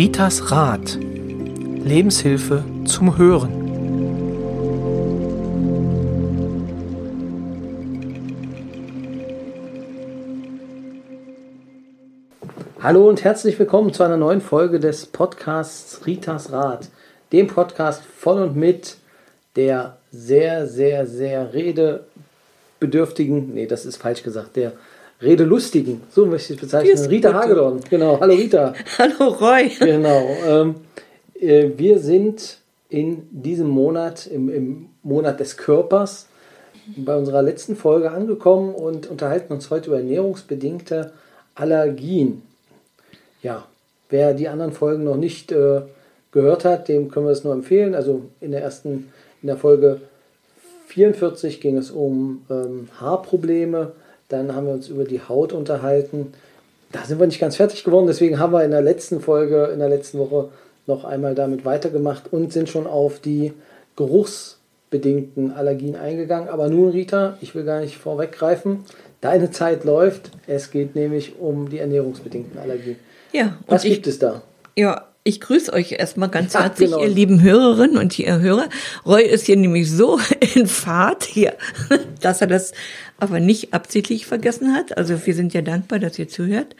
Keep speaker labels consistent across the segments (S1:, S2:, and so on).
S1: Ritas Rat. Lebenshilfe zum Hören. Hallo und herzlich willkommen zu einer neuen Folge des Podcasts Ritas Rat, dem Podcast von und mit der sehr, sehr, sehr redebedürftigen, nee, das ist falsch gesagt, der Redelustigen, so möchte ich es bezeichnen. Rita Hagedorn, genau. Hallo Rita.
S2: Hallo Roy.
S1: Genau. Ähm, äh, wir sind in diesem Monat, im, im Monat des Körpers, bei unserer letzten Folge angekommen und unterhalten uns heute über ernährungsbedingte Allergien. Ja, wer die anderen Folgen noch nicht äh, gehört hat, dem können wir es nur empfehlen. Also in der ersten, in der Folge 44 ging es um ähm, Haarprobleme dann haben wir uns über die Haut unterhalten. Da sind wir nicht ganz fertig geworden, deswegen haben wir in der letzten Folge, in der letzten Woche noch einmal damit weitergemacht und sind schon auf die geruchsbedingten Allergien eingegangen. Aber nun, Rita, ich will gar nicht vorweggreifen. Deine Zeit läuft. Es geht nämlich um die ernährungsbedingten Allergien.
S2: Ja,
S1: was gibt ich, es da?
S2: Ja, ich grüße euch erstmal ganz herzlich, genau. ihr lieben Hörerinnen und ihr Hörer. Roy ist hier nämlich so in Fahrt hier, dass er das aber nicht absichtlich vergessen hat. Also wir sind ja dankbar, dass ihr zuhört.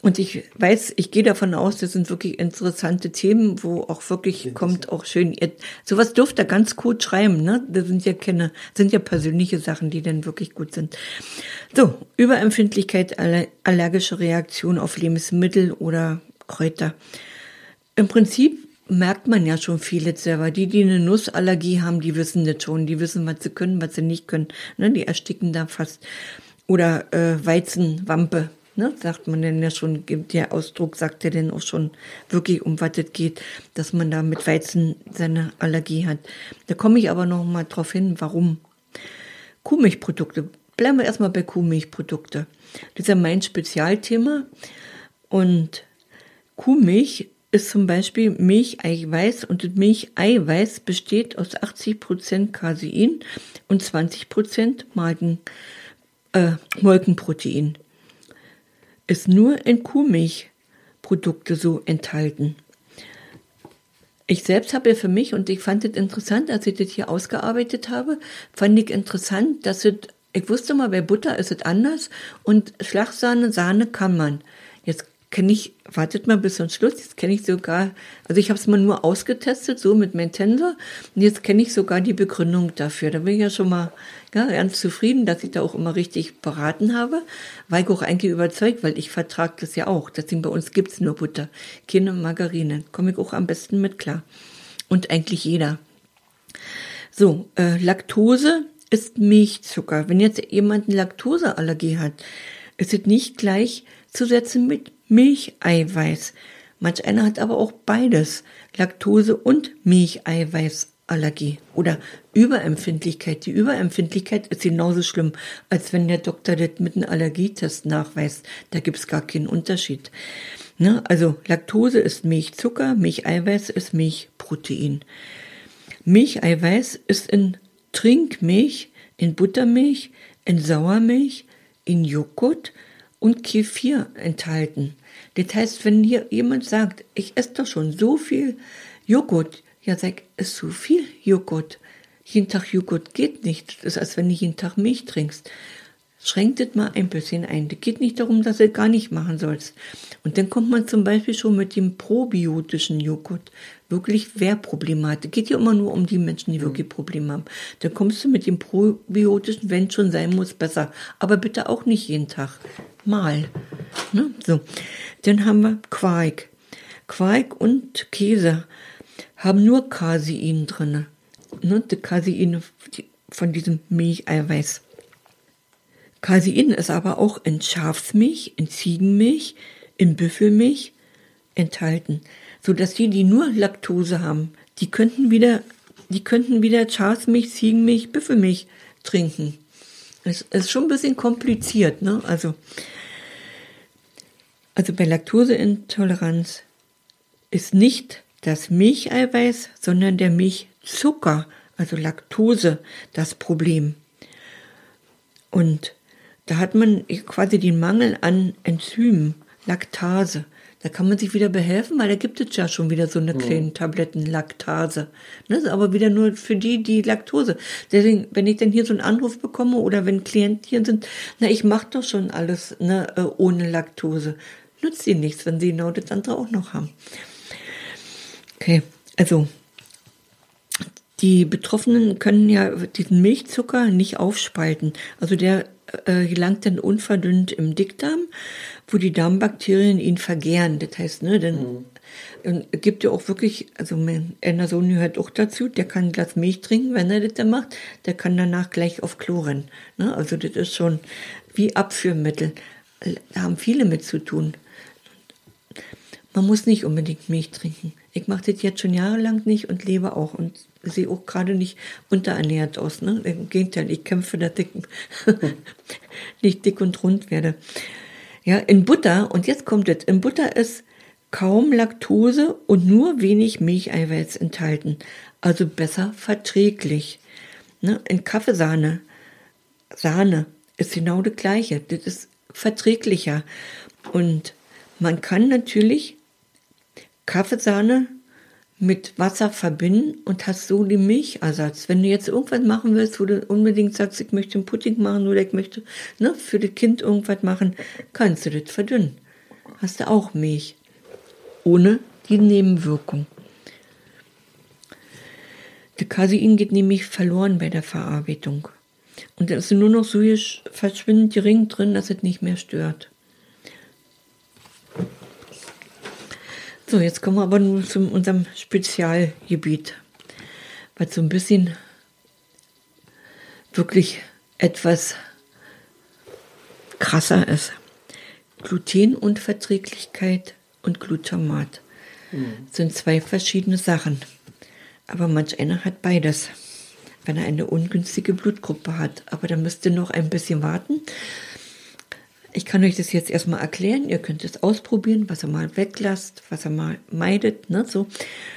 S2: Und ich weiß, ich gehe davon aus, das sind wirklich interessante Themen, wo auch wirklich kommt auch schön. Ihr, sowas dürft ihr ganz gut schreiben, ne? Das sind ja keine, sind ja persönliche Sachen, die dann wirklich gut sind. So, Überempfindlichkeit, allergische Reaktion auf Lebensmittel oder Kräuter. Im Prinzip merkt man ja schon viel selber. Die, die eine Nussallergie haben, die wissen das schon. Die wissen, was sie können, was sie nicht können. Ne, die ersticken da fast. Oder äh, Weizenwampe, ne, sagt man denn ja schon, der Ausdruck sagt ja denn auch schon wirklich, um was es geht, dass man da mit Weizen seine Allergie hat. Da komme ich aber noch mal drauf hin, warum. Kuhmilchprodukte. Bleiben wir erstmal bei Kuhmilchprodukte. Das ist ja mein Spezialthema. Und Kuhmilch ist zum Beispiel Milcheiweiß und Milcheiweiß besteht aus 80% Casein und 20% Magen, äh, Molkenprotein. Ist nur in Kuhmilchprodukte so enthalten. Ich selbst habe ja für mich, und ich fand es interessant, als ich das hier ausgearbeitet habe, fand ich interessant, dass es, ich wusste mal, bei Butter ist es anders und Schlagsahne, Sahne kann man. Kenne ich, wartet mal bis zum Schluss, jetzt kenne ich sogar, also ich habe es mal nur ausgetestet, so mit Mentensor, und jetzt kenne ich sogar die Begründung dafür. Da bin ich ja schon mal ja, ganz zufrieden, dass ich da auch immer richtig beraten habe, weil ich auch eigentlich überzeugt, weil ich vertrage das ja auch. Deswegen bei uns gibt's nur Butter, keine Margarine. Komme ich auch am besten mit klar. Und eigentlich jeder. So, äh, Laktose ist Milchzucker. Wenn jetzt jemand eine Laktoseallergie hat, ist es nicht gleich zu setzen mit Milcheiweiß. Manch einer hat aber auch beides, Laktose und Milcheiweißallergie oder Überempfindlichkeit. Die Überempfindlichkeit ist genauso schlimm, als wenn der Doktor das mit einem Allergietest nachweist. Da gibt's gar keinen Unterschied. Ne? Also Laktose ist Milchzucker, Milcheiweiß ist Milchprotein. Milcheiweiß ist in Trinkmilch, in Buttermilch, in Sauermilch, in Joghurt und Kefir enthalten. Das heißt, wenn hier jemand sagt, ich esse doch schon so viel Joghurt, ja, sag, ist so viel Joghurt. Jeden Tag Joghurt geht nicht. Das ist, als wenn du jeden Tag Milch trinkst. Schränkt das mal ein bisschen ein. Das geht nicht darum, dass du gar nicht machen sollst. Und dann kommt man zum Beispiel schon mit dem probiotischen Joghurt. Wirklich wer Probleme hat. Geht ja immer nur um die Menschen, die wirklich Probleme haben. Dann kommst du mit dem probiotischen, wenn es schon sein muss, besser. Aber bitte auch nicht jeden Tag. Mal. Ne? So. Dann haben wir Quark. Quark und Käse haben nur Casein drin. Ne? Die Casein von diesem Milcheiweiß. Casein ist aber auch in Schafsmilch, in Ziegenmilch, in Büffelmilch enthalten, so dass die, die nur Laktose haben, die könnten wieder, die könnten wieder Schafsmilch, Ziegenmilch, Büffelmilch trinken. Es ist schon ein bisschen kompliziert, ne? Also, also bei Laktoseintoleranz ist nicht das Milcheiweiß, sondern der Milchzucker, also Laktose, das Problem. Und da hat man quasi den Mangel an Enzymen, Laktase. Da kann man sich wieder behelfen, weil da gibt es ja schon wieder so eine mhm. kleine Tabletten Laktase. Ne? Aber wieder nur für die, die Laktose. Deswegen, wenn ich dann hier so einen Anruf bekomme oder wenn Klienten hier sind, na, ich mache doch schon alles ne, äh, ohne Laktose. Nützt ihnen nichts, wenn sie genau das andere auch noch haben. Okay, also die Betroffenen können ja diesen Milchzucker nicht aufspalten. Also der äh, gelangt dann unverdünnt im Dickdarm, wo die Darmbakterien ihn vergären. Das heißt, ne, dann mhm. gibt ja auch wirklich, also mein einer Sohn gehört auch dazu, der kann ein Glas Milch trinken, wenn er das dann macht, der kann danach gleich auf Klo rennen. Ne? Also das ist schon wie Abführmittel. Da haben viele mit zu tun. Man muss nicht unbedingt Milch trinken. Ich mache das jetzt schon jahrelang nicht und lebe auch und sehe auch gerade nicht unterernährt aus. Ne? Im Gegenteil, ich kämpfe, dass ich nicht dick und rund werde. Ja, in Butter, und jetzt kommt es, in Butter ist kaum Laktose und nur wenig Milcheiweiß enthalten. Also besser verträglich. Ne? In Kaffeesahne, Sahne ist genau das Gleiche. Das ist verträglicher. Und man kann natürlich Kaffeesahne mit Wasser verbinden und hast so den Milchersatz. Wenn du jetzt irgendwas machen willst, wo du unbedingt sagst, ich möchte einen Pudding machen oder ich möchte ne, für das Kind irgendwas machen, kannst du das verdünnen. Hast du auch Milch. Ohne die Nebenwirkung. Der Casein geht nämlich verloren bei der Verarbeitung. Und da ist nur noch so verschwindend gering drin, dass es nicht mehr stört. So, jetzt kommen wir aber nun zu unserem Spezialgebiet, was so ein bisschen wirklich etwas krasser ist. Glutenunverträglichkeit und Glutamat mhm. sind zwei verschiedene Sachen. Aber manch einer hat beides, wenn er eine ungünstige Blutgruppe hat. Aber da müsst ihr noch ein bisschen warten, ich kann euch das jetzt erstmal erklären. Ihr könnt es ausprobieren, was ihr mal weglasst, was ihr mal meidet, ne, so.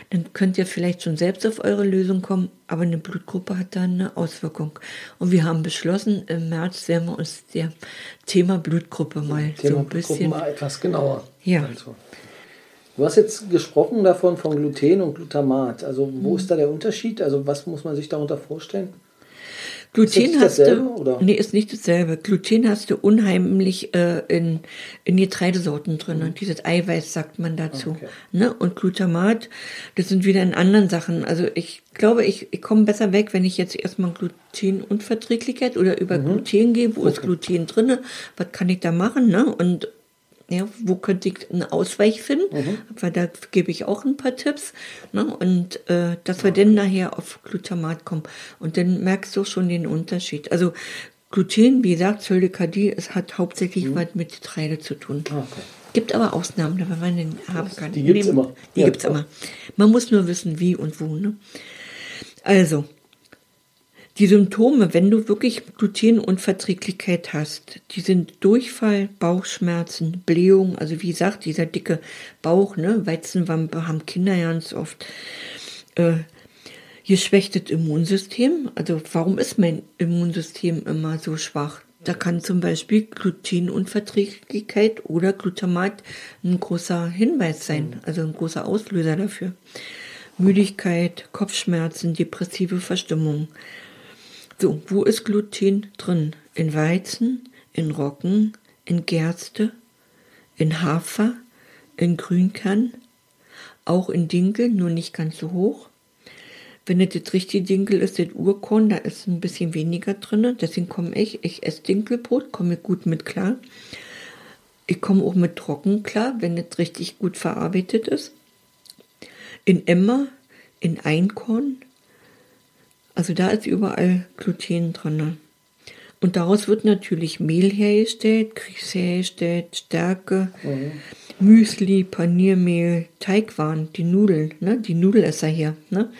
S2: Dann könnt ihr vielleicht schon selbst auf eure Lösung kommen, aber eine Blutgruppe hat da eine Auswirkung. Und wir haben beschlossen, im März werden wir uns der Thema Blutgruppe mal Thema so ein bisschen.
S1: mal etwas genauer.
S2: Ja. Also.
S1: Du hast jetzt gesprochen davon von Gluten und Glutamat. Also wo mhm. ist da der Unterschied? Also was muss man sich darunter vorstellen?
S2: Gluten ist hast du, oder? nee, ist nicht dasselbe. Gluten hast du unheimlich äh, in, in Getreidesorten drin. Mhm. Dieses Eiweiß sagt man dazu. Okay. Ne? Und Glutamat, das sind wieder in anderen Sachen. Also ich glaube, ich, ich komme besser weg, wenn ich jetzt erstmal Glutenunverträglichkeit oder über mhm. Gluten gehe. Wo okay. ist Gluten drin? Was kann ich da machen? Ne? Und ja, wo könnte ich einen Ausweich finden? Mhm. Weil da gebe ich auch ein paar Tipps. Ne? Und äh, dass wir dann nachher auf Glutamat kommen. Und dann merkst du schon den Unterschied. Also Gluten, wie gesagt, Zöldekadie, es hat hauptsächlich mhm. was mit Getreide zu tun. Ah, okay. Gibt aber Ausnahmen, wenn man den haben kann.
S1: Die gibt's immer.
S2: Die ja, gibt's immer. Man muss nur wissen, wie und wo. Ne? Also, die Symptome, wenn du wirklich Glutenunverträglichkeit hast, die sind Durchfall, Bauchschmerzen, Blähung, also wie gesagt, dieser dicke Bauch, ne, Weizenwampe haben Kinder ganz oft. Äh, geschwächtes Immunsystem, also warum ist mein Immunsystem immer so schwach? Da kann zum Beispiel Glutenunverträglichkeit oder Glutamat ein großer Hinweis sein, also ein großer Auslöser dafür. Müdigkeit, Kopfschmerzen, depressive Verstimmung. So, wo ist Gluten drin? In Weizen, in Roggen, in Gerste, in Hafer, in Grünkern, auch in Dinkel, nur nicht ganz so hoch. Wenn das das richtige Dinkel ist, das Urkorn, da ist ein bisschen weniger drin. Deswegen komme ich, ich esse Dinkelbrot, komme gut mit klar. Ich komme auch mit Trocken klar, wenn das richtig gut verarbeitet ist. In Emmer, in Einkorn, also da ist überall Gluten drin. Und daraus wird natürlich Mehl hergestellt, Grieß hergestellt, Stärke, mhm. Müsli, Paniermehl, Teigwaren, die Nudeln, ne? die Nudelesser hier. Ne?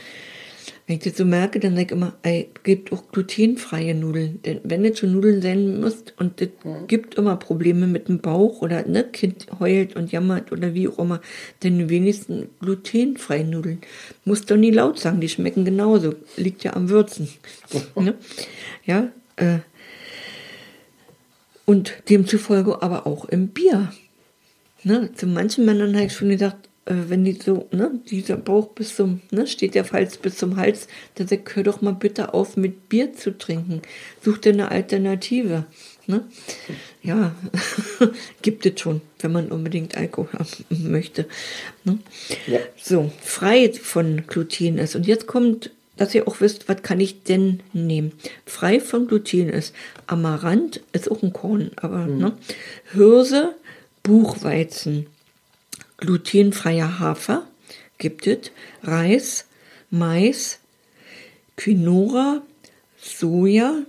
S2: Wenn ich das so merke, dann sage ich immer, ey, gibt auch glutenfreie Nudeln. Denn wenn du schon Nudeln sein musst und es mhm. gibt immer Probleme mit dem Bauch oder ne, Kind heult und jammert oder wie auch immer, dann wenigstens glutenfreie Nudeln. Musst doch nie laut sagen, die schmecken genauso. Liegt ja am Würzen. ne? Ja, äh, und demzufolge aber auch im Bier. Ne, zu manchen Männern habe ich schon gedacht, äh, wenn die so, ne, dieser Bauch bis zum, ne, steht der Hals bis zum Hals, dann sagt, hör doch mal bitte auf, mit Bier zu trinken. Such dir eine Alternative. Ne? Ja, gibt es schon, wenn man unbedingt Alkohol haben möchte. Ne? Ja. So, frei von Gluten ist. Und jetzt kommt, dass ihr auch wisst, was kann ich denn nehmen? Frei von Gluten ist Amaranth, ist auch ein Korn, aber mhm. ne? Hirse, Buchweizen, glutenfreier Hafer gibt es, Reis, Mais, Quinoa, Soja,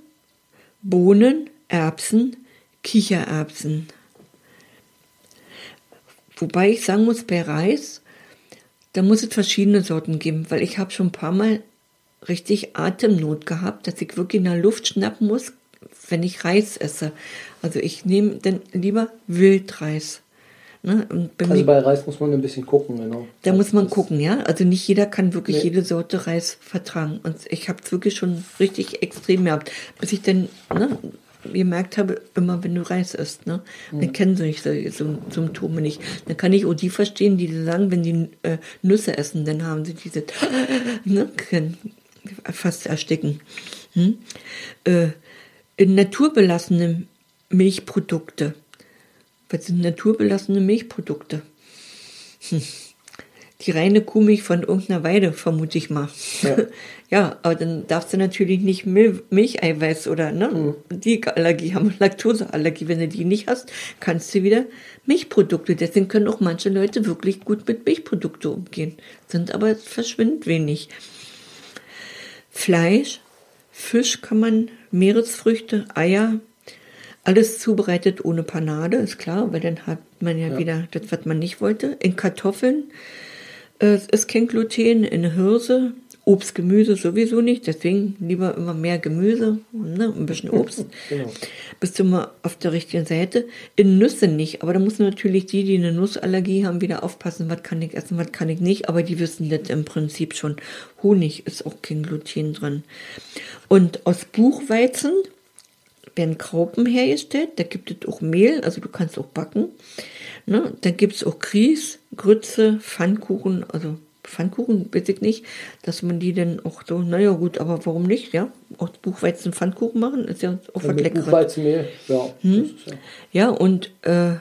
S2: Bohnen, Erbsen, Kichererbsen. Wobei ich sagen muss, bei Reis, da muss es verschiedene Sorten geben, weil ich habe schon ein paar Mal richtig Atemnot gehabt, dass ich wirklich in der Luft schnappen muss, wenn ich Reis esse. Also ich nehme dann lieber Wildreis.
S1: Ne? bei also bei Reis muss man ein bisschen gucken, genau.
S2: Da muss man gucken, ja. Also nicht jeder kann wirklich nee. jede Sorte Reis vertragen. Und ich habe es wirklich schon richtig extrem gehabt, bis ich dann ne, gemerkt habe, immer wenn du Reis isst, ne, mhm. dann kennen sie nicht so, Symptome nicht. Dann kann ich auch die verstehen, die sagen, wenn die äh, Nüsse essen, dann haben sie diese, ne, fast ersticken. Hm? Äh, naturbelassene Milchprodukte. Was sind naturbelassene Milchprodukte? Hm. Die reine Kuhmilch von irgendeiner Weide, vermute ich mal. Ja, ja aber dann darfst du natürlich nicht Mil Milcheiweiß oder ne, mhm. die Allergie haben, Laktoseallergie. Wenn du die nicht hast, kannst du wieder Milchprodukte. Deswegen können auch manche Leute wirklich gut mit Milchprodukten umgehen, sind aber verschwindend wenig. Fleisch, Fisch kann man, Meeresfrüchte, Eier, alles zubereitet ohne Panade, ist klar, weil dann hat man ja, ja. wieder das, was man nicht wollte. In Kartoffeln äh, ist kein Gluten, in Hirse, Obst, Gemüse sowieso nicht, deswegen lieber immer mehr Gemüse, ne, ein bisschen Obst. genau. Bist du mal auf der richtigen Seite. In Nüsse nicht, aber da muss natürlich die, die eine Nussallergie haben, wieder aufpassen, was kann ich essen, was kann ich nicht, aber die wissen das im Prinzip schon. Honig ist auch kein Gluten drin. Und aus Buchweizen werden Kraupen hergestellt, da gibt es auch Mehl, also du kannst auch backen. Ne? Dann gibt es auch Grieß, Grütze, Pfannkuchen, also Pfannkuchen weiß ich nicht, dass man die dann auch so, naja gut, aber warum nicht, ja? Aus Buchweizen Pfannkuchen machen, ist ja auch was Leckeres. Buchweizenmehl, ja. Hm? ja. Ja, und, äh,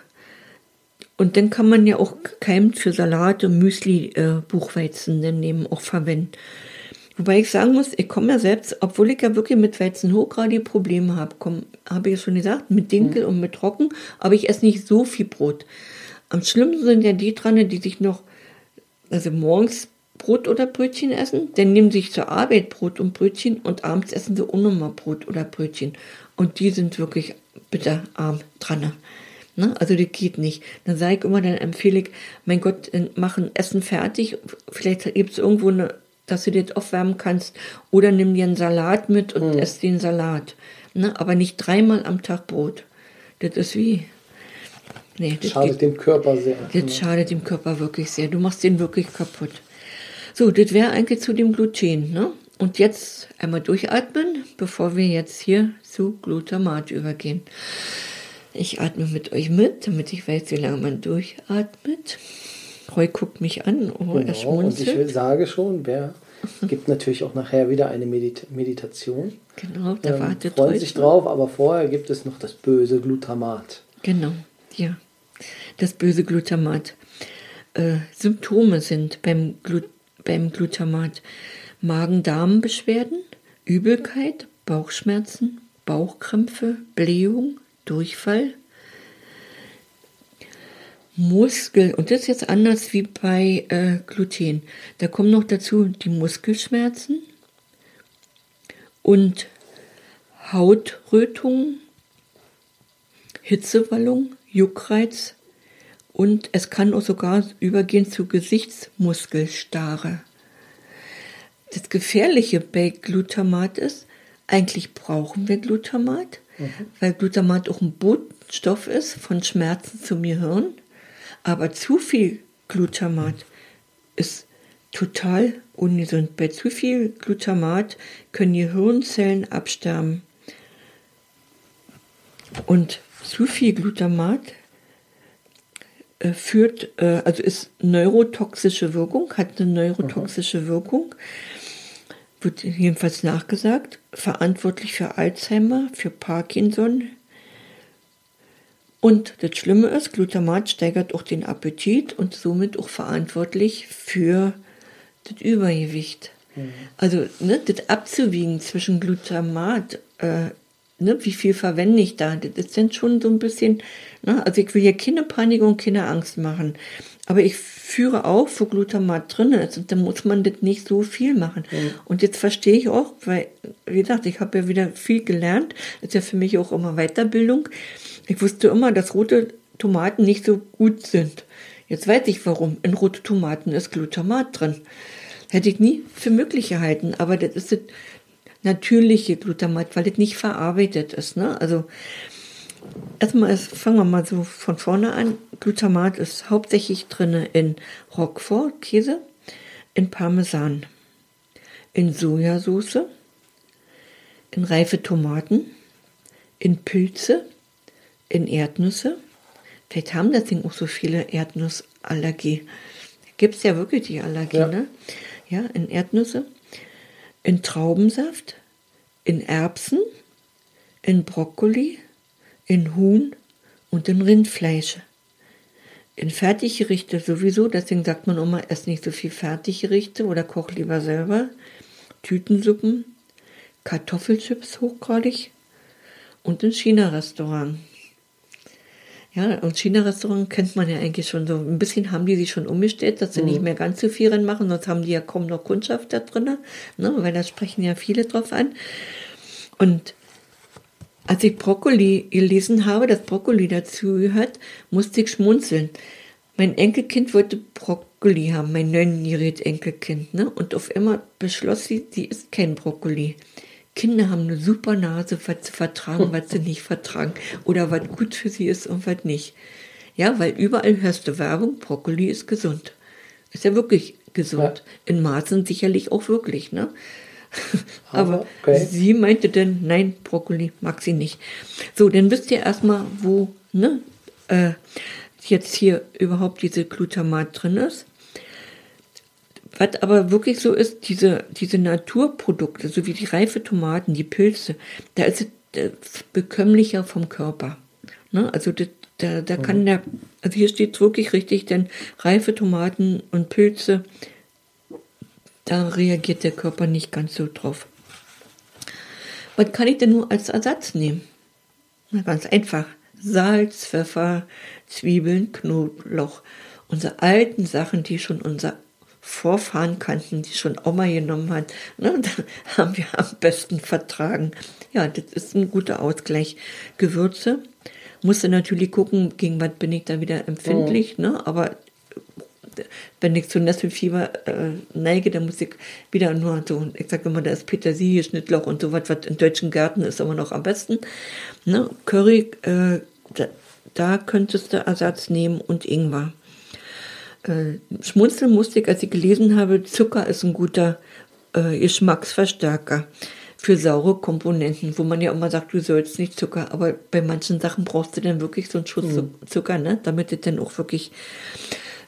S2: und dann kann man ja auch keimt für Salate, Müsli, äh, Buchweizen dann nehmen, auch verwenden. Wobei ich sagen muss, ich komme ja selbst, obwohl ich ja wirklich mit Weizen hoch gerade Probleme habe, habe ich ja schon gesagt, mit Dinkel mhm. und mit Trocken, aber ich esse nicht so viel Brot. Am schlimmsten sind ja die dran, die sich noch also morgens Brot oder Brötchen essen, dann nehmen sie sich zur Arbeit Brot und Brötchen und abends essen sie auch nochmal Brot oder Brötchen. Und die sind wirklich bitterarm dran. Ne? Also das geht nicht. Dann sage ich immer, dann empfehle ich, mein Gott, machen Essen fertig. Vielleicht gibt es irgendwo eine, dass du das aufwärmen kannst. Oder nimm dir einen Salat mit und mhm. ess den Salat. Ne? Aber nicht dreimal am Tag Brot. Das ist wie,
S1: Nee, das schadet geht, dem Körper sehr.
S2: Das schadet dem Körper wirklich sehr. Du machst den wirklich kaputt. So, das wäre eigentlich zu dem Gluten. Ne? Und jetzt einmal durchatmen, bevor wir jetzt hier zu Glutamat übergehen. Ich atme mit euch mit, damit ich weiß, wie lange man durchatmet. Roy guckt mich an, oh, genau, er
S1: schmunzelt. Und ich sage schon, wer gibt natürlich auch nachher wieder eine Medit Meditation. Genau, der ähm, wartet Freut sich drauf, aber vorher gibt es noch das böse Glutamat.
S2: Genau, ja das böse Glutamat. Äh, Symptome sind beim, Glut beim Glutamat Magen-Darm-Beschwerden, Übelkeit, Bauchschmerzen, Bauchkrämpfe, Blähung, Durchfall, Muskel, und das ist jetzt anders wie bei äh, Gluten. Da kommen noch dazu die Muskelschmerzen und Hautrötung, Hitzewallung, Juckreiz, und es kann auch sogar übergehen zu Gesichtsmuskelstarre. Das Gefährliche bei Glutamat ist, eigentlich brauchen wir Glutamat, mhm. weil Glutamat auch ein Botenstoff ist von Schmerzen zum Gehirn. Aber zu viel Glutamat ist total ungesund. Bei zu viel Glutamat können Gehirnzellen absterben. Und zu viel Glutamat äh, führt, äh, also ist neurotoxische Wirkung, hat eine neurotoxische mhm. Wirkung, wird jedenfalls nachgesagt, verantwortlich für Alzheimer, für Parkinson. Und das Schlimme ist, Glutamat steigert auch den Appetit und somit auch verantwortlich für das Übergewicht. Mhm. Also ne, das abzuwiegen zwischen Glutamat, äh, ne, wie viel verwende ich da, das ist dann schon so ein bisschen, ne, also ich will hier keine Panik und keine Angst machen. Aber ich führe auch, wo Glutamat drin ist und dann muss man das nicht so viel machen. Mhm. Und jetzt verstehe ich auch, weil, wie gesagt, ich habe ja wieder viel gelernt, das ist ja für mich auch immer Weiterbildung. Ich wusste immer, dass rote Tomaten nicht so gut sind. Jetzt weiß ich warum. In rote Tomaten ist Glutamat drin. Hätte ich nie für möglich gehalten, aber das ist das natürliche Glutamat, weil das nicht verarbeitet ist. Ne? Also erstmal ist, fangen wir mal so von vorne an. Glutamat ist hauptsächlich drin in Roquefort, Käse, in Parmesan, in Sojasauce, in reife Tomaten, in Pilze, in Erdnüsse. Vielleicht haben das Ding auch so viele Erdnussallergie. Gibt es ja wirklich die Allergie, ja. ne? ja, in Erdnüsse, in Traubensaft, in Erbsen, in Brokkoli, in Huhn und in Rindfleisch. In Fertiggerichte sowieso, deswegen sagt man immer, ess nicht so viel Fertiggerichte oder koch lieber selber. Tütensuppen, Kartoffelchips hochgradig und in China-Restaurant. Ja, und China-Restaurant kennt man ja eigentlich schon so. Ein bisschen haben die sich schon umgestellt, dass sie mhm. nicht mehr ganz so viel reinmachen, sonst haben die ja kaum noch Kundschaft da drin, ne? weil da sprechen ja viele drauf an. Und als ich Brokkoli gelesen habe, dass Brokkoli dazu gehört, musste ich schmunzeln. Mein Enkelkind wollte Brokkoli haben, mein neunjähriges Enkelkind, ne? Und auf einmal beschloss sie, sie isst kein Brokkoli. Kinder haben eine super Nase, was sie vertragen, was sie nicht vertragen. Oder was gut für sie ist und was nicht. Ja, weil überall hörst du Werbung, Brokkoli ist gesund. Ist ja wirklich gesund. Ja. In Maßen sicherlich auch wirklich, ne? Aber okay. sie meinte dann, nein, Brokkoli mag sie nicht. So, dann wisst ihr erstmal, wo, ne, äh, jetzt hier überhaupt diese Glutamat drin ist. Was aber wirklich so ist, diese, diese Naturprodukte, so wie die reife Tomaten, die Pilze, da ist es bekömmlicher vom Körper. Ne? Also das, da, da kann mhm. der, also hier steht es wirklich richtig, denn reife Tomaten und Pilze, da reagiert der Körper nicht ganz so drauf. Was kann ich denn nur als Ersatz nehmen? Na, ganz einfach. Salz, Pfeffer, Zwiebeln, Knoblauch. Unsere alten Sachen, die schon unser Vorfahren kannten, die schon Oma genommen hat, ne, da haben wir am besten vertragen. Ja, das ist ein guter Ausgleich. Gewürze musste natürlich gucken, gegen was bin ich da wieder empfindlich, oh. ne, aber wenn ich zu Nesselfieber äh, neige, dann muss ich wieder nur so, ich sage immer, da ist Petersilie, Schnittlauch und so was, was in deutschen Gärten ist immer noch am besten. Ne? Curry, äh, da, da könntest du Ersatz nehmen und Ingwer äh, schmunzeln musste ich, als ich gelesen habe, Zucker ist ein guter äh, Geschmacksverstärker für saure Komponenten, wo man ja immer sagt, du sollst nicht Zucker, aber bei manchen Sachen brauchst du dann wirklich so einen Schuss mhm. Zucker, ne? damit es dann auch wirklich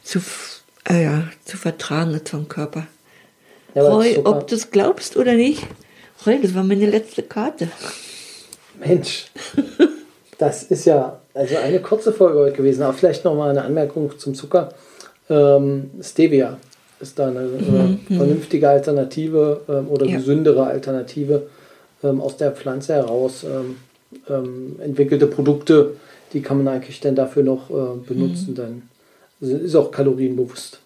S2: zu, äh, ja, zu vertragen ist vom Körper. Ja, Roy, ob du es glaubst oder nicht, Roy, das war meine letzte Karte.
S1: Mensch, das ist ja also eine kurze Folge heute gewesen, aber vielleicht noch mal eine Anmerkung zum Zucker. Ähm, Stevia ist da eine mhm. äh, vernünftige Alternative ähm, oder ja. gesündere Alternative ähm, aus der Pflanze heraus. Ähm, ähm, entwickelte Produkte, die kann man eigentlich dann dafür noch äh, benutzen. Mhm. Dann also ist auch kalorienbewusst.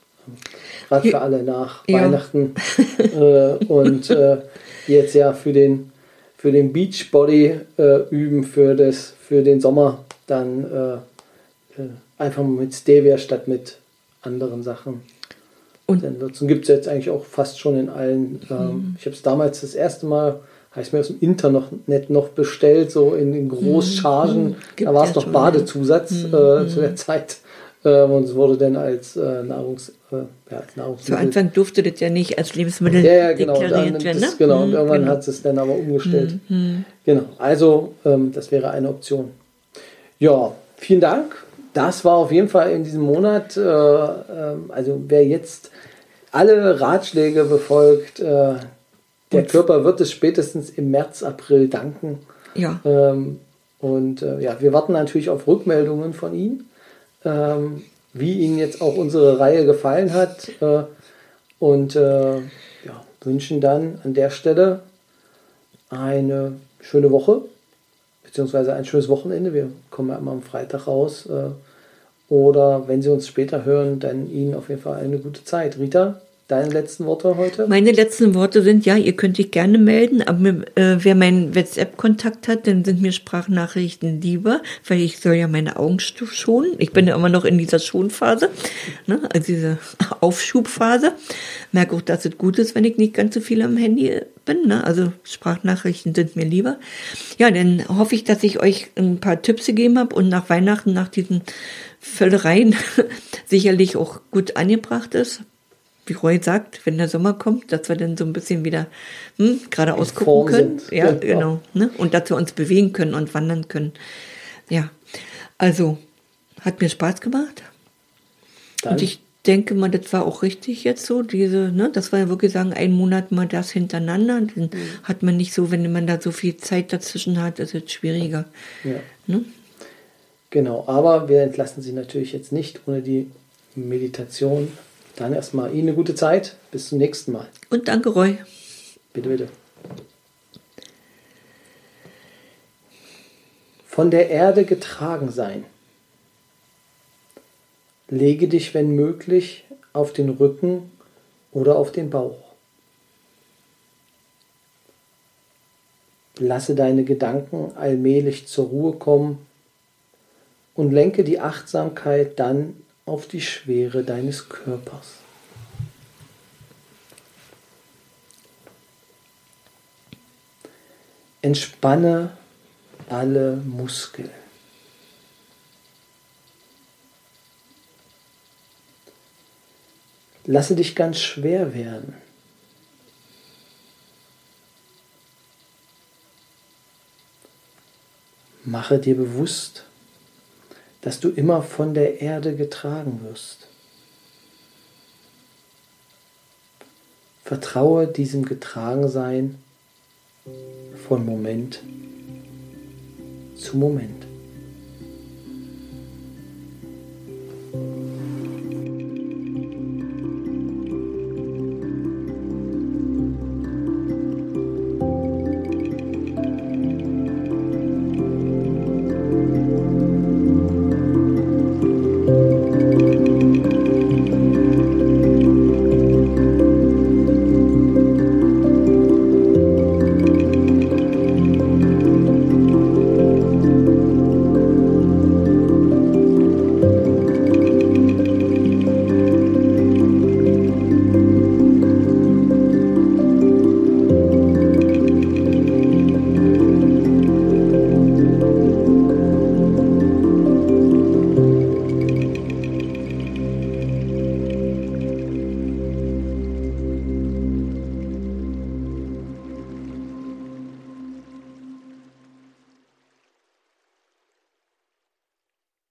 S1: Gerade für alle nach ja. Weihnachten äh, und äh, jetzt ja für den für den Beachbody äh, üben für das für den Sommer dann äh, äh, einfach mit Stevia statt mit anderen Sachen. Und dann gibt es jetzt eigentlich auch fast schon in allen. Ähm, mhm. Ich habe es damals das erste Mal, habe ich mir aus dem Internet noch bestellt, so in, in Großchargen. Mhm. Da war es noch Badezusatz mhm. äh, zu der Zeit. Äh, und es wurde dann als äh, Nahrungs, äh, ja, als
S2: Nahrungsmittel. Zu Anfang durfte das ja nicht als Lebensmittel
S1: ja, ja, genau. deklariert werden. Ne? Genau, und mhm, irgendwann genau. hat es dann aber umgestellt. Mhm. Genau, also ähm, das wäre eine Option. Ja, vielen Dank das war auf jeden Fall in diesem Monat, äh, äh, also wer jetzt alle Ratschläge befolgt, äh, der Körper wird es spätestens im März, April danken.
S2: Ja.
S1: Ähm, und äh, ja, wir warten natürlich auf Rückmeldungen von Ihnen, ähm, wie Ihnen jetzt auch unsere Reihe gefallen hat. Äh, und äh, ja, wünschen dann an der Stelle eine schöne Woche, beziehungsweise ein schönes Wochenende. Wir kommen ja immer am Freitag raus. Oder wenn Sie uns später hören, dann Ihnen auf jeden Fall eine gute Zeit. Rita, Deine letzten Worte heute?
S2: Meine letzten Worte sind, ja, ihr könnt dich gerne melden, aber äh, wer meinen WhatsApp-Kontakt hat, dann sind mir Sprachnachrichten lieber, weil ich soll ja meine Augen schonen. Ich bin ja immer noch in dieser Schonphase, ne, also diese Aufschubphase. Merke auch, dass es gut ist, wenn ich nicht ganz so viel am Handy bin. Ne? Also Sprachnachrichten sind mir lieber. Ja, dann hoffe ich, dass ich euch ein paar Tipps gegeben habe und nach Weihnachten, nach diesen Völlereien sicherlich auch gut angebracht ist wie Roy sagt, wenn der Sommer kommt, dass wir dann so ein bisschen wieder hm, geradeaus gucken können. Sind. Ja, genau. genau ne? Und dass wir uns bewegen können und wandern können. Ja, also hat mir Spaß gemacht. Dann. Und ich denke mal, das war auch richtig jetzt so, diese, ne, das war ja wirklich sagen, ein Monat mal das hintereinander. Dann mhm. hat man nicht so, wenn man da so viel Zeit dazwischen hat, ist es schwieriger.
S1: Ja. Ne? Genau, aber wir entlassen Sie natürlich jetzt nicht ohne die Meditation dann erstmal Ihnen eine gute Zeit. Bis zum nächsten Mal.
S2: Und danke, Roy.
S1: Bitte, bitte. Von der Erde getragen sein. Lege dich, wenn möglich, auf den Rücken oder auf den Bauch. Lasse deine Gedanken allmählich zur Ruhe kommen und lenke die Achtsamkeit dann auf die Schwere deines Körpers. Entspanne alle Muskeln. Lasse dich ganz schwer werden. Mache dir bewusst, dass du immer von der Erde getragen wirst. Vertraue diesem Getragensein von Moment zu Moment.